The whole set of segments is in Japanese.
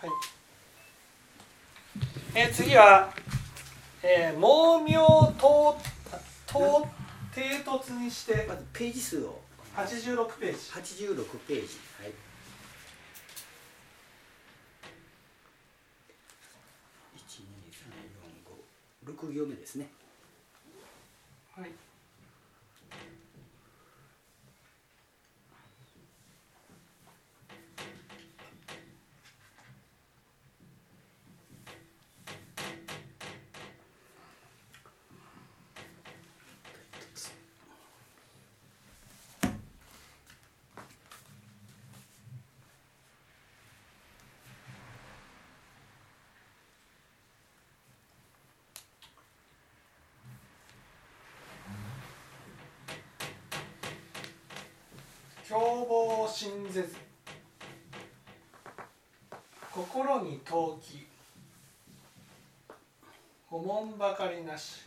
はい。えー、次は、えー、毛明とと低突にしてまずページ数を。86ページ。86ページ。はい。12345 6行目ですね。はい凶暴信ぜず心に陶器。おもんばかりなし。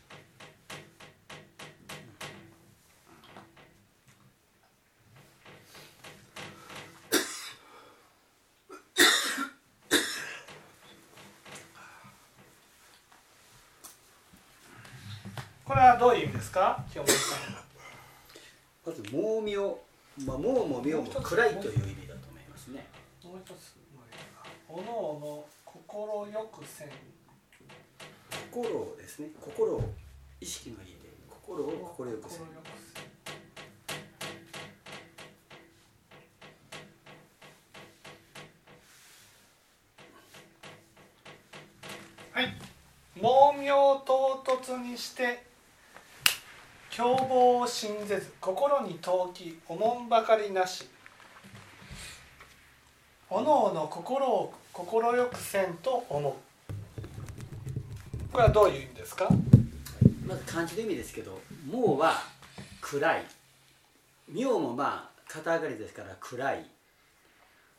これはどういう意味ですか？清盛さん。まず毛明まあ、もうもみょうも暗いという意味だと思いますね。もう一つおのおの心よくせん。心をですね、心を意識のいいで、心を心よくせん。はい。毛明唐突にして凶暴を信ぜず心に陶器おもんばかりなし。おのおの心を快くせんと思う。これはどういう意味ですか？まず漢字の意味ですけど「もう」は暗い「妙」もまあ肩上がりですから暗い。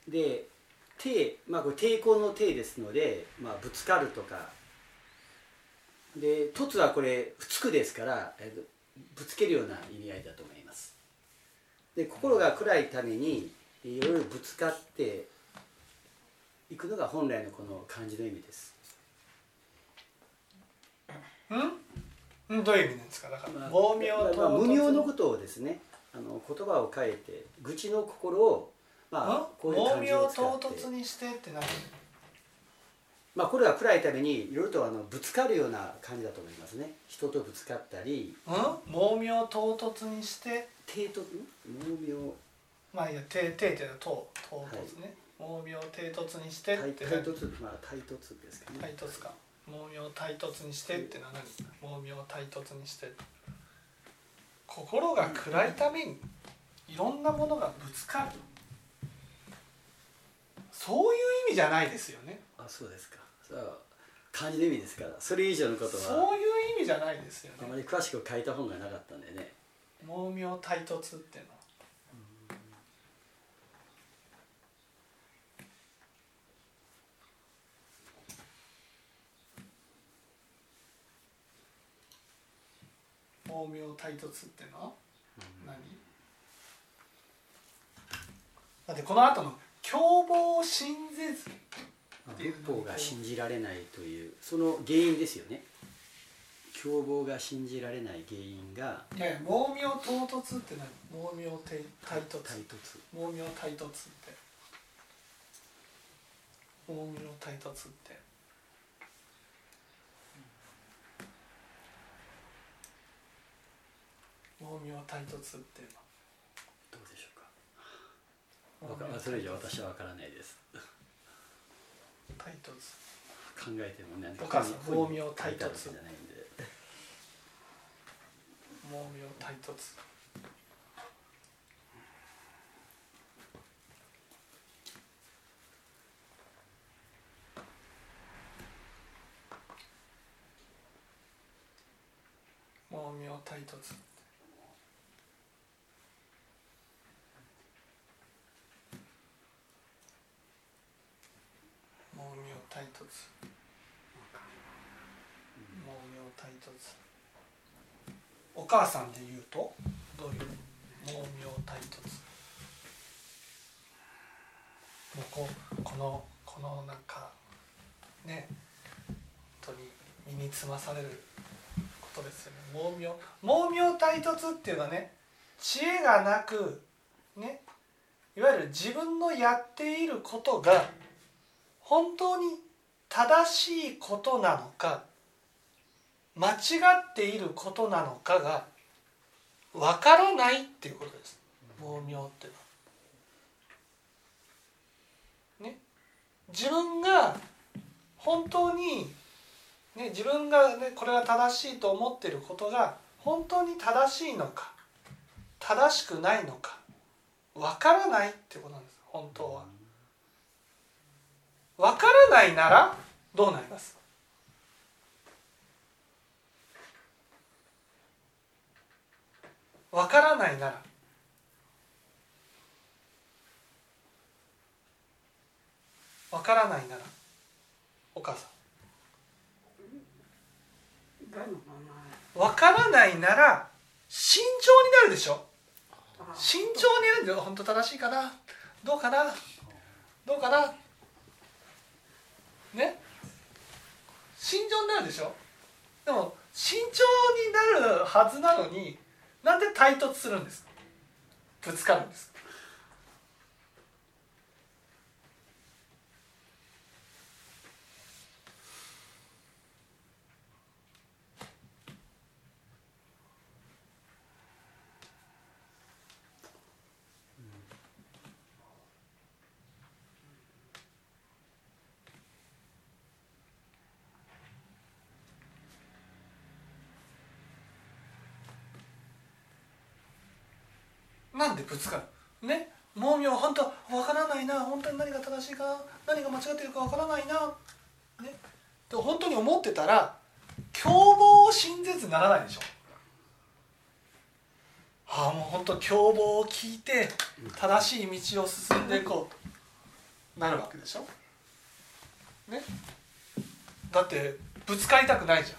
で「抵」まあこれ抵抗の「抵」ですので、まあ、ぶつかるとか。で「凸」はこれ「つく」ですから、えっとぶつけるような意味合いだと思います。で心が暗いためにいろいろぶつかっていくのが本来のこの漢字の意味です。ん？どういう意味なんですか？だから、まあ、無名まあ、無名のことをですねあの言葉を変えて愚痴の心をまあこういう感じを使って。唐突にしてって何？まあ、これは暗いためにいろいろとあのぶつかるような感じだと思いますね。人とぶつかったり。うん？猛妙唐突にして？低突？猛妙まあいや低低っていうのは唐唐突ね、はい、猛妙低突にしてって。対突？まあ対突ですかね。対突か。猛妙対突にしてってのは何猛妙対突にして。心が暗いためにいろんなものがぶつかる。そういう意味じゃないですよねあそうですか。漢字の意味ですから。それ以上のことはそういう意味じゃないですよね。あまり詳しく書いた本がなかったんでね。毛明対突っていうの毛明対突ってのは？何、だってこの後の「凶暴を信ぜず」仏法が信じられないというその原因ですよね。凶暴が信じられない原因がいやいや毛明唐突って何？毛明対突？対突。毛明対突って。毛明対突って。毛明対突って。どうでしょうか。それ以上私は分からないです対突考えてもね。お母さん毛明対突じゃないんで。毛明対突毛明対突対突毛明対突。お母さんで言うと？どういう毛明対突？もうここのこのなんかね本当に身につまされることですよね。猛妙猛妙体突っていうのはね知恵がなくねいわゆる自分のやっていることが本当に正しいことなのか間違っていることなのかがわからないっていうことです。猛妙っていうのは。ね。自分が本当に、ね、自分が、ね、これが正しいと思っていることが本当に正しいのか正しくないのかわからないってことなんです。本当は。わからないならどうなりますわからないなら。わからないならお母さん。わからないなら慎重になるでしょ？慎重になるんだよ。本当正しいかな？どうかな？どうかな？ね？慎重になるでしょ？でも慎重になるはずなのになんで対突するんですぶつかるんですなんでぶつかるね？盲名本当わからないな。本当に何が正しいか？な何が間違ってるかわからないな。ね？で本当に思ってたら凶暴を信ぜずならないでしょ。ああもう本当凶暴を聞いて正しい道を進んでいこう。となるわけでしょ。ね？だってぶつかりたくないじゃん。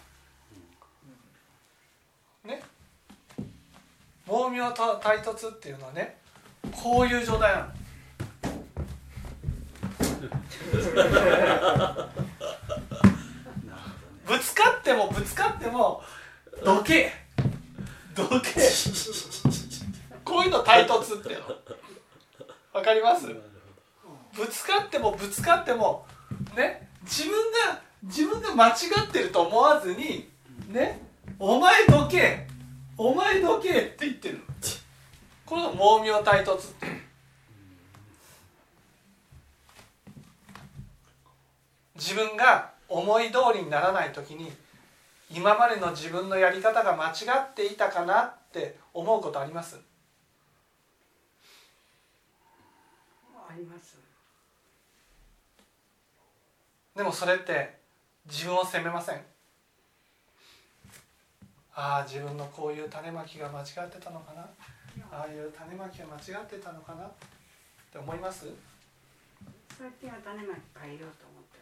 盲名と対突っていうのはねこういう状態なの。ぶつかってもぶつかってもどけ。どけ。こういうの対突っていうの。わかります？ぶつかってもぶつかってもね自分が自分が間違ってると思わずにねお前どけお前どけって言ってる。のこれが猛妙対突って。自分が思い通りにならない時に今までの自分のやり方が間違っていたかなって思うことあります？あります。でもそれって自分を責めませんああ自分のこういう種まきが間違ってたのかな？ああいう種まきが間違ってたのかな？って思います？最近は種まき変えようと思って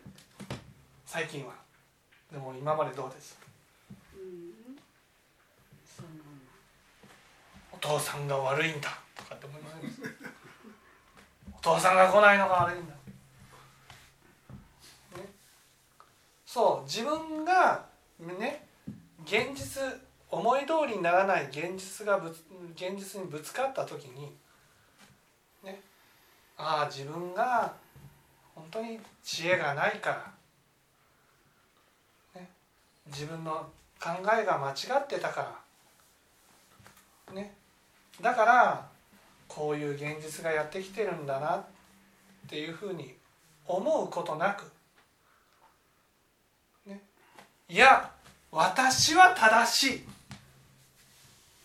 る最近は。でも今までどうです？うんその。お父さんが悪いんだとかって思います？お父さんが来ないのが悪いんだ、ね、そう自分がね現実思い通りにならない現実がぶつ現実にぶつかった時にねああ自分が本当に知恵がないから、ね、自分の考えが間違ってたからねだからこういう現実がやってきてるんだなっていうふうに思うことなく、ね、いや私は正しい。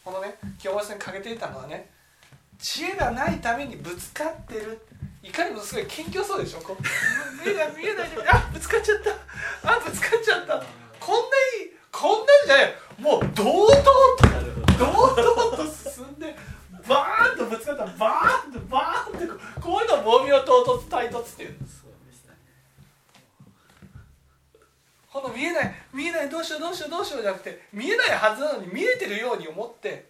このね京橋さんにかけていたのはね知恵がないためにぶつかってる。いかにもすごい謙虚そうでしょ？う目が見えないであぶつかっちゃった。あぶつかっちゃった。こんないいこんなんじゃないもう堂々と堂々と進んでバーンとぶつかった。らバーンとバーンってこういうのを盲妙唐突対突っていうんです。この見えない見えないどうしようどうしようどうしようじゃなくて見えないはずなのに見えてるように思って、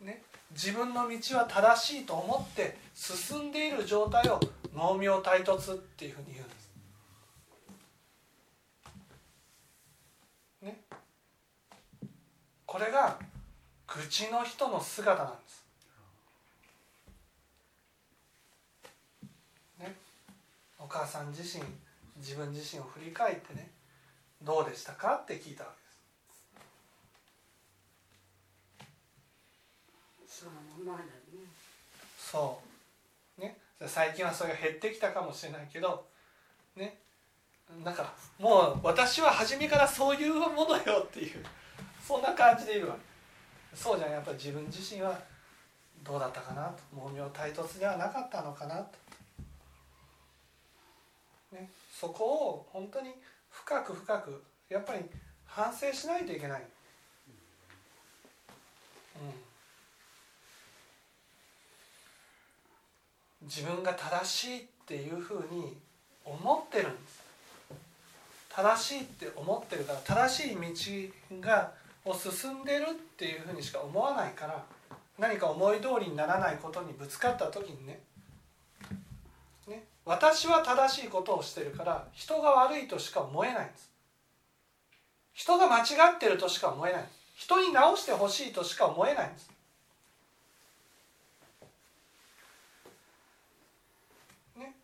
ね、自分の道は正しいと思って進んでいる状態を農業対突っていうふうに言うんです。ね、これが愚痴の人の姿なんです。ね、お母さん自身自分自身を振り返ってねどうでしたかって聞いたわけです。そのままだね。そうね最近はそれが減ってきたかもしれないけどね。なんかもう私は初めからそういうものよっていうそんな感じでいるわけ。そうじゃん。やっぱり自分自身はどうだったかなと。毛明体突ではなかったのかなと、ね、そこを本当に深く深くやっぱり反省しないといけない、うん、自分が正しいっていうふうに思ってるんです。正しいって思ってるから正しい道がを進んでるっていうふうにしか思わないから何か思い通りにならないことにぶつかった時にねね私は正しいことをしてるから人が悪いとしか思えないんです。人が間違ってるとしか思えない人に直してほしいとしか思えないんです。ね。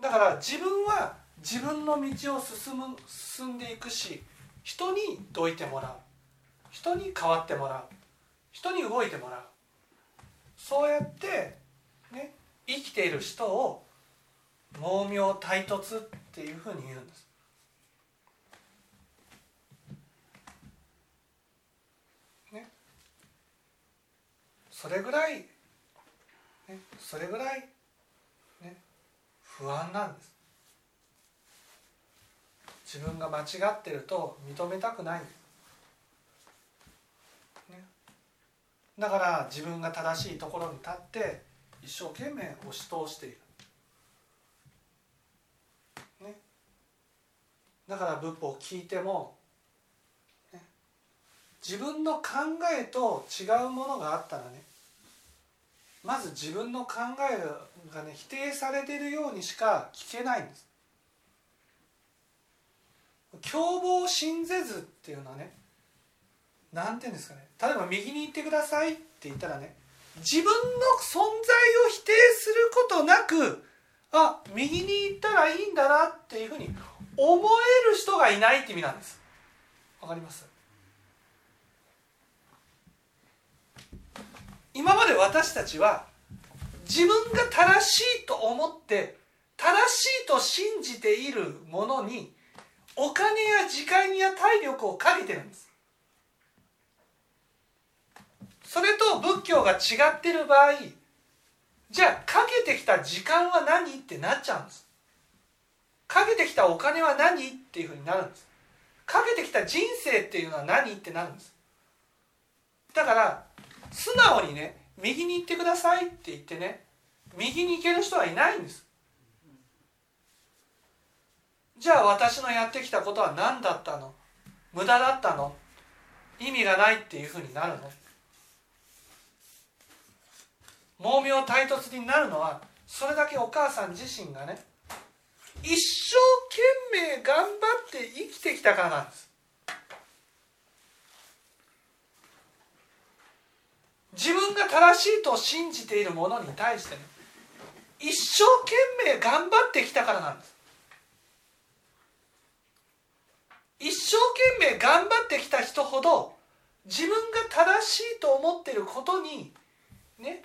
だから自分は自分の道を進む進んでいくし人にどいてもらう。人に変わってもらう。人に動いてもらう。そうやって、ね、生きている人を毛明体突っていうふうに言うんです。ね、それぐらい、ね、それぐらい、ね、不安なんです。自分が間違ってると認めたくない、ね、だから自分が正しいところに立って一生懸命押し通している、ね、だから仏法を聞いても、ね、自分の考えと違うものがあったらねまず自分の考えがね否定されているようにしか聞けないんです。凶暴信ぜずっていうのはねなんていうんですかね例えば右に行ってくださいって言ったらね自分の存在を否定することなくあ右に行ったらいいんだなっていうふうに思える人がいないって意味なんです。わかります？今まで私たちは自分が正しいと思って正しいと信じているものにお金や時間や体力をかけてるんです。それと仏教が違ってる場合じゃあかけてきた時間は何？ってなっちゃうんです。かけてきたお金は何っていうふうになるんです。かけてきた人生っていうのは何ってなるんです。だから素直にね右に行ってくださいって言ってね右に行ける人はいないんです。じゃあ私のやってきたことは何だったの？無駄だったの？意味がないっていうふうになるの？毛明体突になるのはそれだけお母さん自身がね一生懸命頑張って生きてきたからなんです。自分が正しいと信じているものに対してね一生懸命頑張ってきたからなんです。一生懸命頑張ってきた人ほど自分が正しいと思っていることにね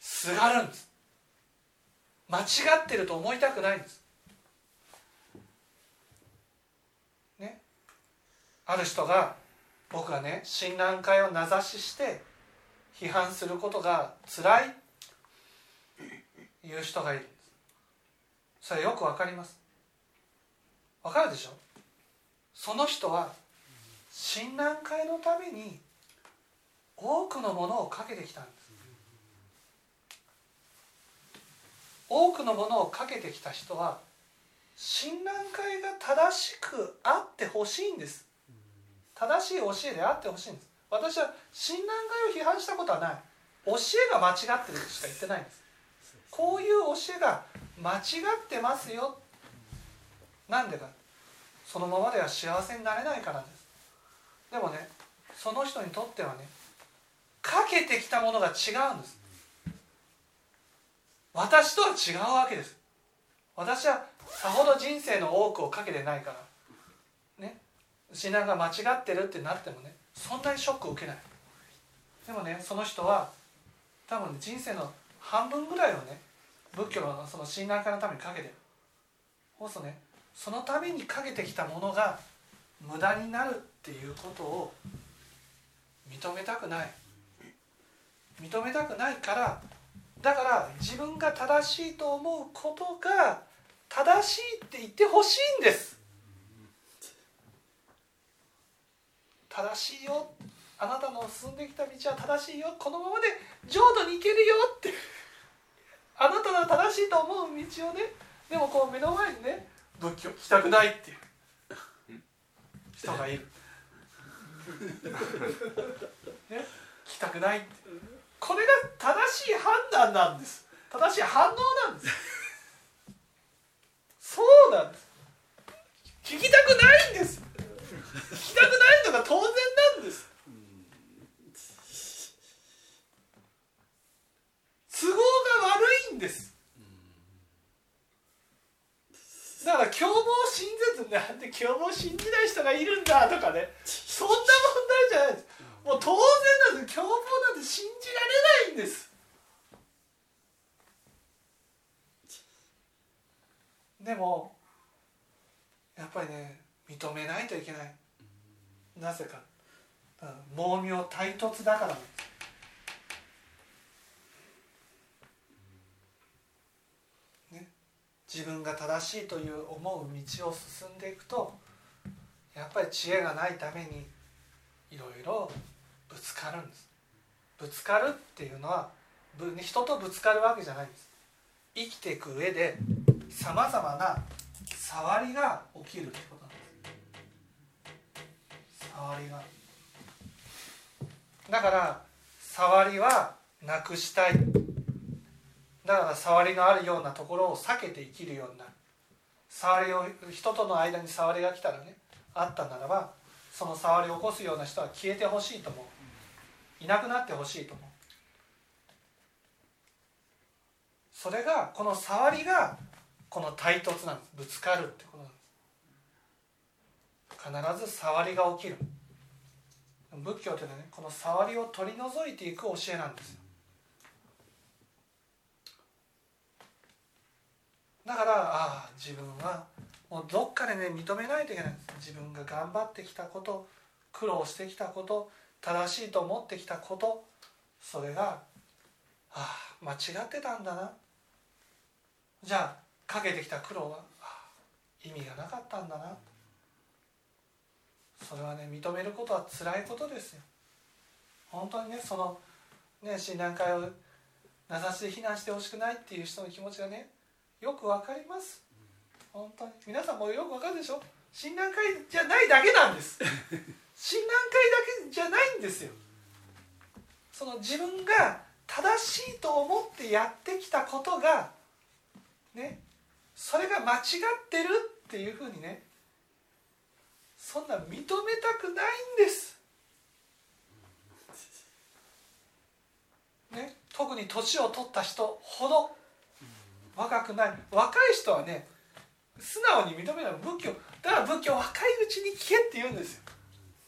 すがるんです。間違ってると思いたくないんですねある人が僕はね親鸞会を名指しして批判することが辛い。いう人がいる。んですそれよくわかります。わかるでしょ？その人は親鸞会のために多くのものをかけてきたんです。多くのものをかけてきた人は親鸞会が正しくあってほしいんです。正しい教えであってほしいんです。私は親鸞会を批判したことはない。教えが間違ってるとしか言ってないんです。こういう教えが間違ってますよ。なんでかそのままでは幸せになれないからです。でもねその人にとってはねかけてきたものが違うんです。私とは違うわけです。私はさほど人生の多くをかけてないから。ね信仰が間違ってるってなってもねそんなにショックを受けない。でもねその人は多分、ね、人生の半分ぐらいをね仏教のその信頼化のためにかけてる。そうするとねそのためにかけてきたものが無駄になるっていうことを認めたくない。認めたくないからだから自分が正しいと思うことが正しいって言ってほしいんです。正しいよ。あなたの進んできた道は正しいよ。このままで浄土に行けるよって。あなたが正しいと思う道をね。でもこう目の前にね仏教聞きたくないっていう。人がいる、ね、聞きたくないって。これが正しい判断なんです。正しい反応なんです。そうなんです。聞きたくないんです。きたくないのが当然なんです。都合が悪いんです。だから共謀信ぜずなんで共謀信じない人がいるんだとかね。そんな問題じゃないです。もう当然なんです。共謀なんて信じられないんです。でもやっぱりね認めないといけない。なぜか。猛妙対突だから。なんです自分が正しいという思う道を進んでいくとやっぱり知恵がないためにいろいろぶつかるんです。ぶつかるっていうのは人とぶつかるわけじゃないんです。生きていく上でさまざまな触りが起きるってこと。触りがだから触りはなくしたい。だから触りのあるようなところを避けて生きるようになる。触りを人との間に触りが来たらねあったならばその触りを起こすような人は消えてほしいと思う。いなくなってほしいと思う。それがこの触りがこの対突なんです。ぶつかるってことなんです。必ず触りが起きる。仏教というのはねこの触りを取り除いていく教えなんです。だからああ自分はもうどっかでね認めないといけないんです。自分が頑張ってきたこと苦労してきたこと正しいと思ってきたことそれがああ間違ってたんだな。じゃあかけてきた苦労は意味がなかったんだな。それはね認めることは辛いことですよ。本当にねそのね診断会を名指しで非難してほしくないっていう人の気持ちがねよくわかります。本当に。皆さんもよくわかるでしょ？診断会じゃないだけなんです。診断会だけじゃないんですよ。その自分が正しいと思ってやってきたことがねそれが間違ってるっていうふうにねそんな認めたくないんです。ね、特に年を取った人ほど若くない。若い人はね素直に認めない仏教だから仏教若いうちに聞けって言うんですよ。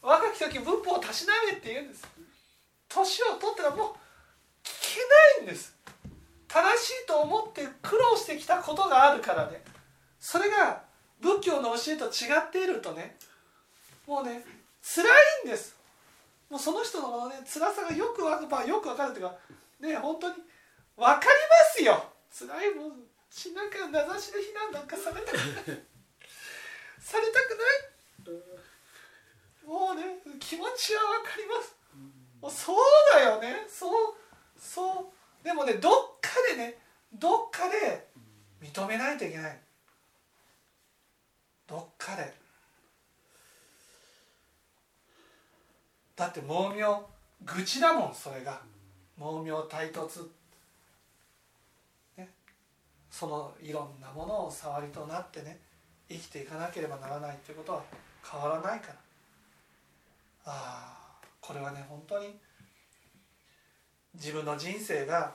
若き時仏法をたしなめって言うんです。年を取ったらもう聞けないんです。正しいと思って苦労してきたことがあるからね。それが仏教の教えと違っているとねもうね辛いんです。もうその人のね辛さがよくわか,、まあ、よくわかるというかね本当に分かりますよ。辛いもんしなんか名指しで非難なんかされたくないされたくない。もうね気持ちは分かります。もうそうだよね。そうそう。でもねどっかでねどっかで認めないといけない。どっかで。だって盲名愚痴だもんそれが。盲名対突。そのいろんなものを触りとなってね生きていかなければならないっていうことは変わらないから。ああこれはね本当に自分の人生が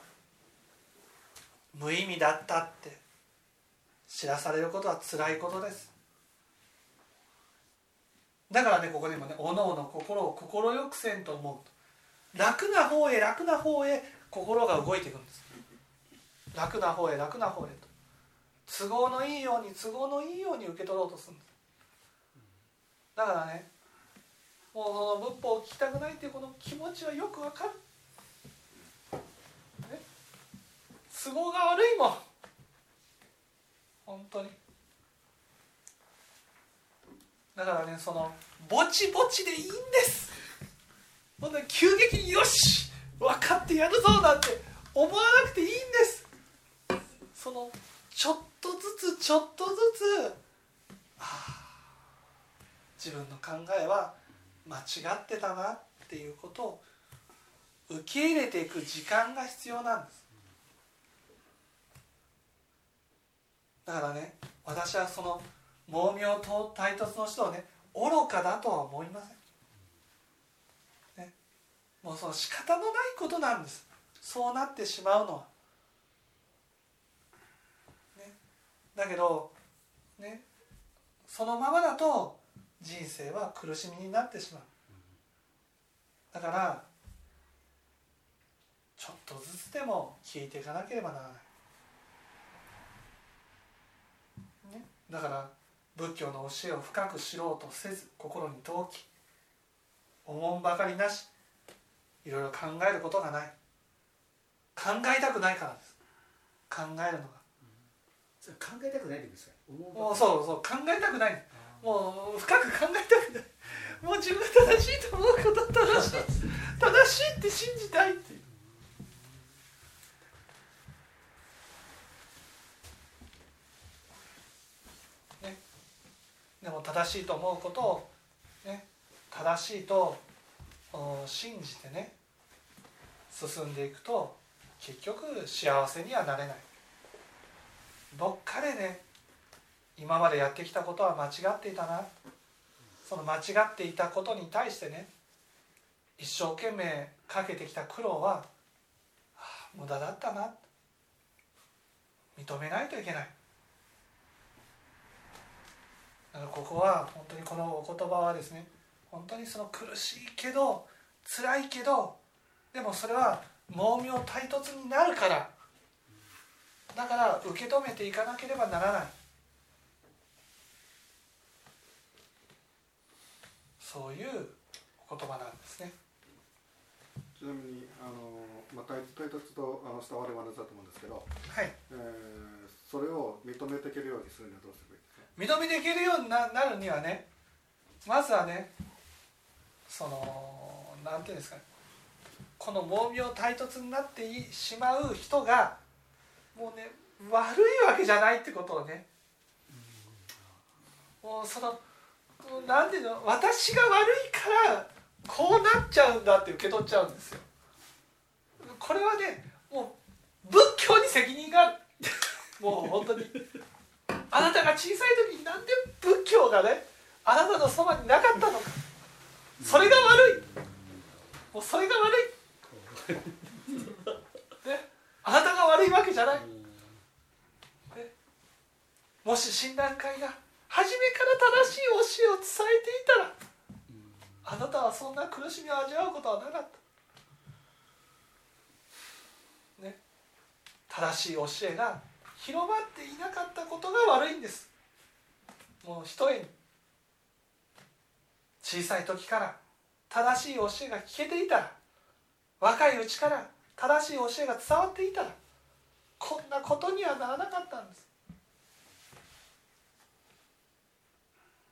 無意味だったって知らされることは辛いことです。だからねここでもねおのおの心を快くせんと思う。と楽な方へ楽な方へ心が動いていくんです。楽な方へ楽な方へと。都合のいいように都合のいいように受け取ろうとするんです。だからねもうその仏法を聞きたくないっていうこの気持ちはよくわかる、ね、都合が悪いもん。本当に。だからねそのぼちぼちでいいんです。ほんで急激によし分かってやるぞなんて思わなくていいんです。そのちょっとずつちょっとずつああ自分の考えは間違ってたなっていうことを受け入れていく時間が必要なんです。だからね私はその盲名と対突の人をね愚かだとは思いません、ね、もうその仕方のないことなんですそうなってしまうのは、ね、だけどねそのままだと人生は苦しみになってしまうだからちょっとずつでも聞いていかなければならない、ね、だから仏教の教えを深く知ろうとせず心に陶器思うばかりなしいろいろ考えることがない。考えたくないからです。考えるのが。考えたくないでください。もうそうそう考えたくない。もう深く考えたくない。もう自分が正しいと思うことは正しい。正しいって信じたいっていうねでも正しいと思うことをね正しいと信じてね進んでいくと結局幸せにはなれない。どっかでね今までやってきたことは間違っていたな。その間違っていたことに対してね一生懸命かけてきた苦労は、はあ、無駄だったな。認めないといけない。だからここは本当にこのお言葉はですね本当にその苦しいけど辛いけどでもそれは盲名対突になるからだから受け止めていかなければならない。そういう言葉なんですね。ちなみにあの、まあ、対対突とあの伝わる話だと思うんですけど、はい。えー、それを認めていけるようにするにはどうすればいい認ですかめていけるようにななるにはねまずはねそのなんていうんですかねこの盲病対突になってしまう人がもうね悪いわけじゃないってことをねもうそのなんていうの私が悪いからこうなっちゃうんだって受け取っちゃうんですよ。これはねもう仏教に責任がある。もう本当にあなたが小さい時になんで仏教がねあなたのそばになかったのか。それが悪い。もうそれが悪い、ね、あなたが悪いわけじゃない、ね、もし診断会が初めから正しい教えを伝えていたらあなたはそんな苦しみを味わうことはなかった。ね。正しい教えが広まっていなかったことが悪いんです。もうひとえに。小さい時から正しい教えが聞けていたら若いうちから正しい教えが伝わっていたらこんなことにはならなかったんです。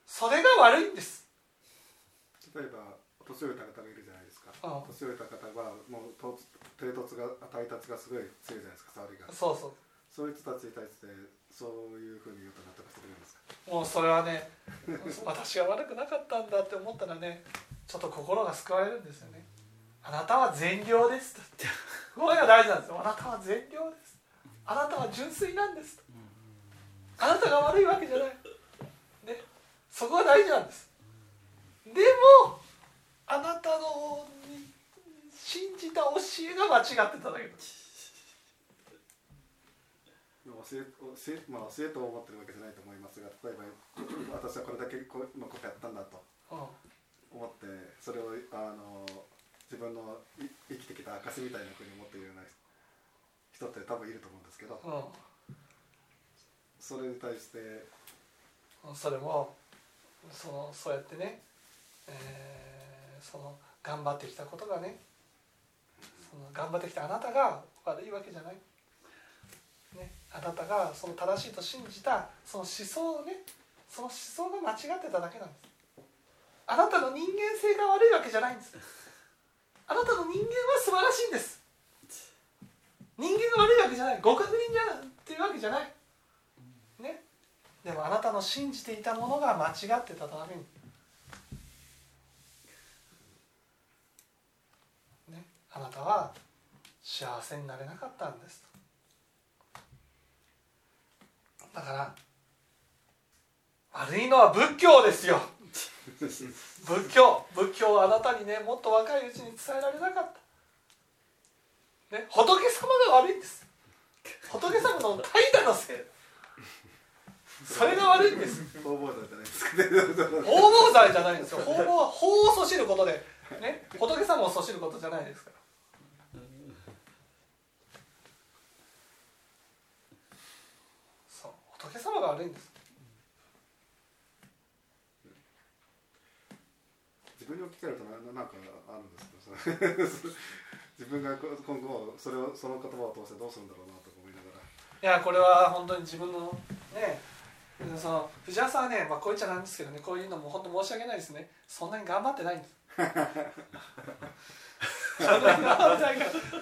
それが悪いんです。例えば年老いた方がいるじゃないですか。年老いた方はもうと低突が対達がすごい強いじゃないですか触りが。そうそうそういう人たちに対してそういうふうに言うと納得してくれるんですか？もうそれはね 私が悪くなかったんだって思ったらねちょっと心が救われるんですよね。あなたは善良ですって。これが大事なんですよ。あなたは善良です。あなたは純粋なんです。あなたが悪いわけじゃない。ね。そこが大事なんです。でもあなたの信じた教えが間違ってただけだ教え教え,、まあ、教えと思ってるわけじゃないと思いますが例えば 私はこれだけこのことやったんだとうん思ってそれをあの自分のい生きてきた証みたいなふうに思っているような人って多分いると思うんですけどうそれに対してん、それもそのそうやってね、えーその頑張ってきたことがねその頑張ってきたあなたが悪いわけじゃない、ね、あなたがその正しいと信じたその思想をねその思想が間違ってただけなんです。あなたの人間性が悪いわけじゃないんです。あなたの人間は素晴らしいんです。人間が悪いわけじゃない。互角人じゃっていうわけじゃない。ね。でもあなたの信じていたものが間違ってたために。ね。あなたは幸せになれなかったんですと。だから悪いのは仏教ですよ。仏教仏教はあなたにねもっと若いうちに伝えられなかった、ね、仏様が悪いんです。仏様の怠惰のせい。それが悪いんです。方々じゃないですかね。方々罪じゃないんですよ。方々は法をそしることで、ね、仏様をそしることじゃないですからそう仏様が悪いんです。自分に置き換えるとななんかあるんですけど自分が今後それをその言葉を通してどうするんだろうなとか思いながら。いやこれは本当に自分のねその藤原さんはね、まあ、こう言っちゃなんですけどねこういうのも本当申し訳ないですね。そんなに頑張ってないんです。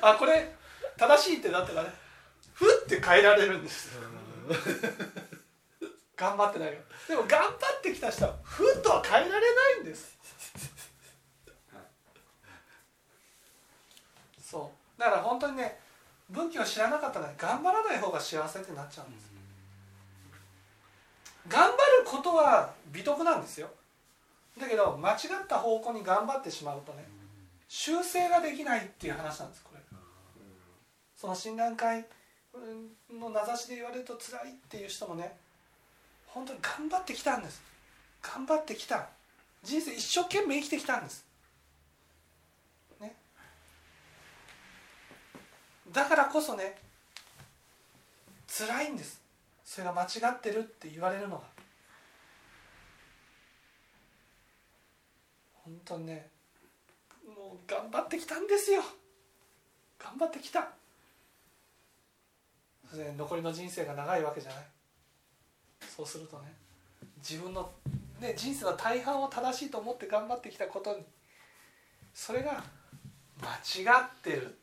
あこれ正しいってなったらねふって変えられるんです 頑張ってないからでも頑張ってきた人はふっとは変えられないんです。そう。だから本当にね仏教を知らなかったら頑張らない方が幸せってなっちゃうんです。頑張ることは美徳なんですよ。だけど間違った方向に頑張ってしまうとね修正ができないっていう話なんですこれ。その診断会の名指しで言われると辛いっていう人もね本当に頑張ってきたんです。頑張ってきた。人生一生懸命生きてきたんです。ね。だからこそね辛いんです。それが間違ってるって言われるのが。本当にねもう頑張ってきたんですよ。頑張ってきた。残りの人生が長いわけじゃない。そうするとね自分の、ね、人生の大半を正しいと思って頑張ってきたことにそれが間違ってるって。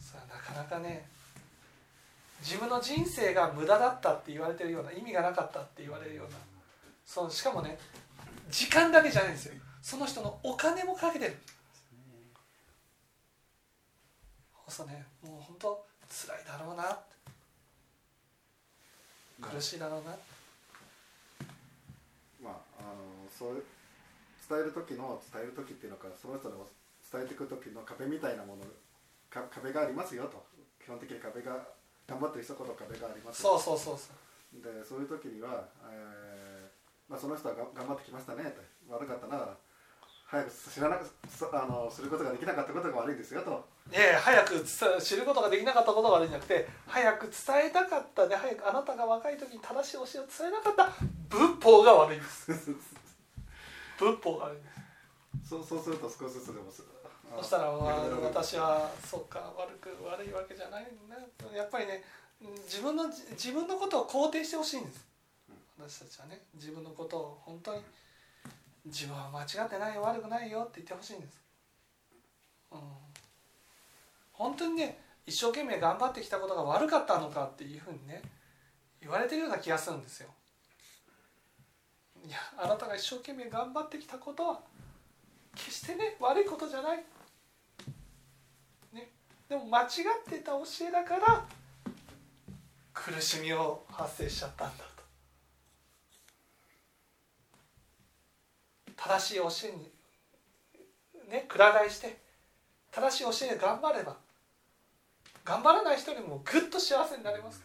それはなかなかね自分の人生が無駄だったって言われてるような意味がなかったって言われるようなそのしかもね時間だけじゃないんですよ。その人のお金もかけてる。そうね。もう本当辛いだろうな。苦しいだろうな。まああのそう伝える時の伝える時っていうのかその人の伝えていく時の壁みたいなものか壁がありますよと。基本的に壁が頑張ってる人ほど壁がありますよそうそうそうそう。でそういう時には、えーまあ、その人はが頑張ってきましたねと悪かったな早く知らなくそあのすることができなかったことが悪いですよといやいや早く知ることができなかったことが悪いんじゃなくて早く伝えたかったで早くあなたが若い時に正しい教えを伝えなかった。仏法が悪いんです。仏法が悪いんです。そうそうすると少しずつでもそしたら、私はそっか悪く悪いわけじゃないな。やっぱりね自分の自分のことを肯定してほしいんです。私たちはね自分のことを本当に自分は間違ってないよ悪くないよって言ってほしいんです、うん、本当にね一生懸命頑張ってきたことが悪かったのかっていうふうにね言われてるような気がするんですよ。いやあなたが一生懸命頑張ってきたことは決してね悪いことじゃない、ね、でも間違ってた教えだから苦しみを発生しちゃったんだと。正しい教えにねくら替えして正しい教えで頑張れば頑張らない人よりもぐっと幸せになれます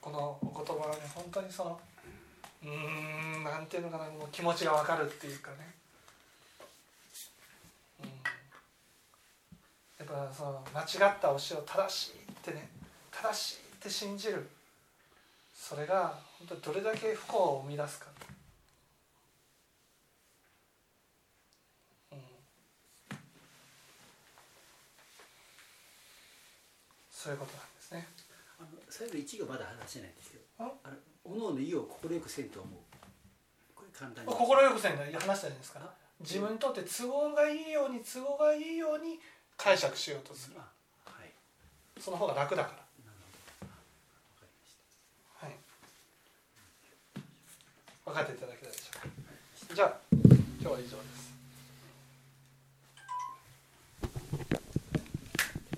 このお言葉はね本当にそのうんなんていうのかなもう気持ちがわかるっていうかね、うん、やっぱその間違った教えを正しいってね正しいって信じる。それが本当にどれだけ不幸を生み出すか、そういうことなんですね。あの最後一行まだ話してないんですけどあ？あのおのおの意を快くせんと思う。これ簡単に。心よくせんが話したじゃないですか。自分にとって都合がいいように都合がいいように解釈しようとする。あはい。その方が楽だから。はい。分かっていただけたでしょうか。じゃあ今日は以上です